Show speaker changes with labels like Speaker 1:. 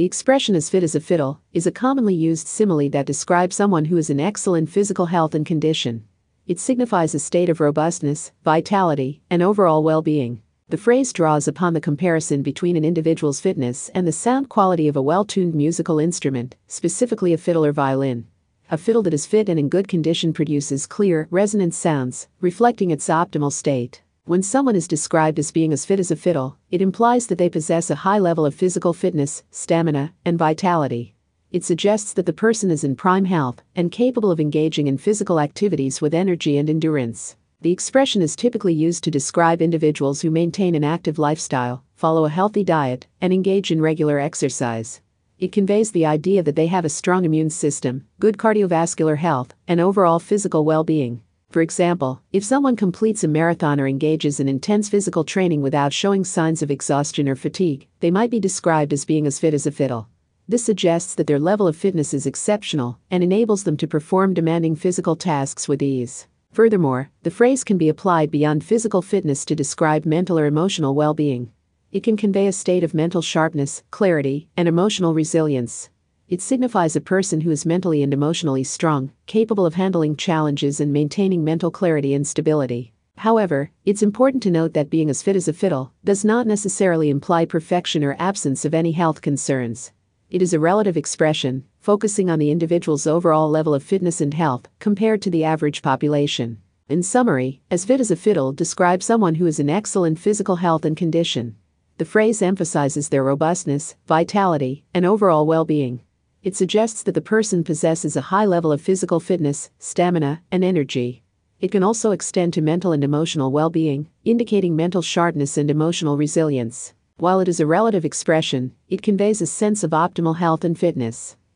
Speaker 1: The expression as fit as a fiddle is a commonly used simile that describes someone who is in excellent physical health and condition. It signifies a state of robustness, vitality, and overall well being. The phrase draws upon the comparison between an individual's fitness and the sound quality of a well tuned musical instrument, specifically a fiddle or violin. A fiddle that is fit and in good condition produces clear, resonant sounds, reflecting its optimal state. When someone is described as being as fit as a fiddle, it implies that they possess a high level of physical fitness, stamina, and vitality. It suggests that the person is in prime health and capable of engaging in physical activities with energy and endurance. The expression is typically used to describe individuals who maintain an active lifestyle, follow a healthy diet, and engage in regular exercise. It conveys the idea that they have a strong immune system, good cardiovascular health, and overall physical well being. For example, if someone completes a marathon or engages in intense physical training without showing signs of exhaustion or fatigue, they might be described as being as fit as a fiddle. This suggests that their level of fitness is exceptional and enables them to perform demanding physical tasks with ease. Furthermore, the phrase can be applied beyond physical fitness to describe mental or emotional well being. It can convey a state of mental sharpness, clarity, and emotional resilience. It signifies a person who is mentally and emotionally strong, capable of handling challenges and maintaining mental clarity and stability. However, it's important to note that being as fit as a fiddle does not necessarily imply perfection or absence of any health concerns. It is a relative expression, focusing on the individual's overall level of fitness and health compared to the average population. In summary, as fit as a fiddle describes someone who is in excellent physical health and condition. The phrase emphasizes their robustness, vitality, and overall well being. It suggests that the person possesses a high level of physical fitness, stamina, and energy. It can also extend to mental and emotional well being, indicating mental sharpness and emotional resilience. While it is a relative expression, it conveys a sense of optimal health and fitness.